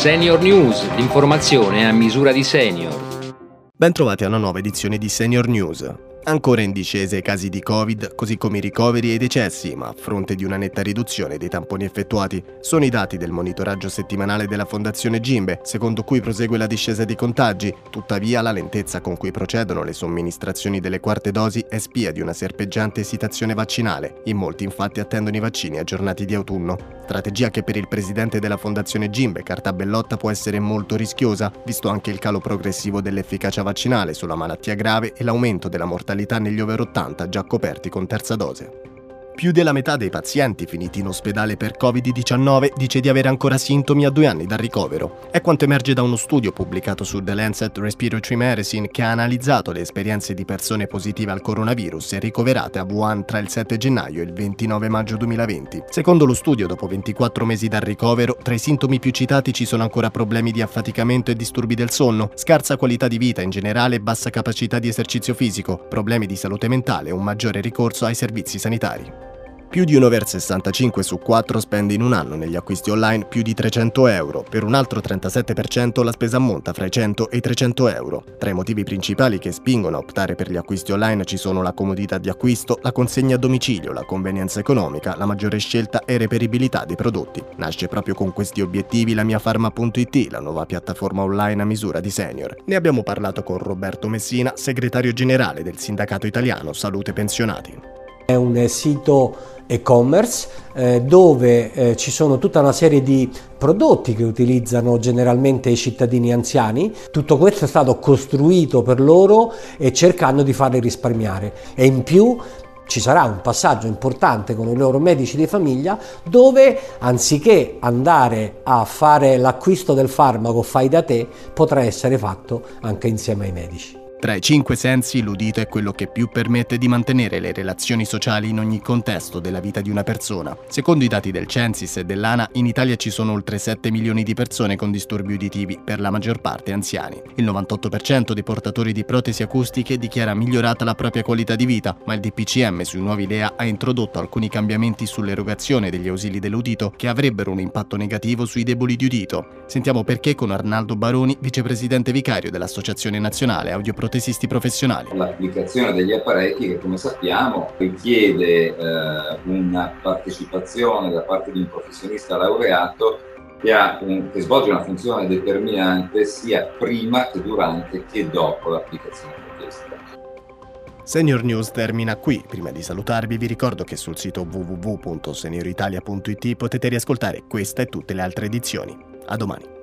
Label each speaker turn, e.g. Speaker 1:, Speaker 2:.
Speaker 1: Senior News, l'informazione a misura di senior.
Speaker 2: Bentrovati a una nuova edizione di Senior News. Ancora in discesa i casi di Covid, così come i ricoveri e i decessi, ma a fronte di una netta riduzione dei tamponi effettuati. Sono i dati del monitoraggio settimanale della Fondazione Gimbe, secondo cui prosegue la discesa dei contagi. Tuttavia, la lentezza con cui procedono le somministrazioni delle quarte dosi è spia di una serpeggiante esitazione vaccinale. In molti infatti attendono i vaccini aggiornati di autunno. Strategia che per il presidente della Fondazione Gimbe, Carta Bellotta, può essere molto rischiosa, visto anche il calo progressivo dell'efficacia vaccinale sulla malattia grave e l'aumento della mortalità negli over 80 già coperti con terza dose. Più della metà dei pazienti finiti in ospedale per Covid-19 dice di avere ancora sintomi a due anni dal ricovero. È quanto emerge da uno studio pubblicato su The Lancet Respiratory Medicine che ha analizzato le esperienze di persone positive al coronavirus e ricoverate a Wuhan tra il 7 gennaio e il 29 maggio 2020. Secondo lo studio, dopo 24 mesi dal ricovero, tra i sintomi più citati ci sono ancora problemi di affaticamento e disturbi del sonno, scarsa qualità di vita in generale e bassa capacità di esercizio fisico, problemi di salute mentale e un maggiore ricorso ai servizi sanitari. Più di un over 65 su 4 spende in un anno negli acquisti online più di 300 euro, per un altro 37% la spesa ammonta fra i 100 e i 300 euro. Tra i motivi principali che spingono a optare per gli acquisti online ci sono la comodità di acquisto, la consegna a domicilio, la convenienza economica, la maggiore scelta e reperibilità dei prodotti. Nasce proprio con questi obiettivi la mia Pharma.it, la nuova piattaforma online a misura di senior. Ne abbiamo parlato con Roberto Messina, segretario generale del Sindacato Italiano Salute Pensionati.
Speaker 3: È un sito e-commerce eh, dove eh, ci sono tutta una serie di prodotti che utilizzano generalmente i cittadini anziani. Tutto questo è stato costruito per loro e cercando di farli risparmiare. E in più ci sarà un passaggio importante con i loro medici di famiglia dove anziché andare a fare l'acquisto del farmaco fai da te potrà essere fatto anche insieme ai medici.
Speaker 2: Tra i cinque sensi, l'udito è quello che più permette di mantenere le relazioni sociali in ogni contesto della vita di una persona. Secondo i dati del Censis e dell'ANA, in Italia ci sono oltre 7 milioni di persone con disturbi uditivi, per la maggior parte anziani. Il 98% dei portatori di protesi acustiche dichiara migliorata la propria qualità di vita, ma il DPCM sui nuovi LEA ha introdotto alcuni cambiamenti sull'erogazione degli ausili dell'udito che avrebbero un impatto negativo sui deboli di udito. Sentiamo perché con Arnaldo Baroni, vicepresidente vicario dell'Associazione Nazionale Audioprotesi protesisti professionali.
Speaker 4: L'applicazione degli apparecchi che come sappiamo richiede eh, una partecipazione da parte di un professionista laureato che, un, che, svolge una funzione determinante sia prima che durante che dopo l'applicazione protesica.
Speaker 2: Senior News termina qui. Prima di salutarvi vi ricordo che sul sito www.senioritalia.it potete riascoltare questa e tutte le altre edizioni. A domani.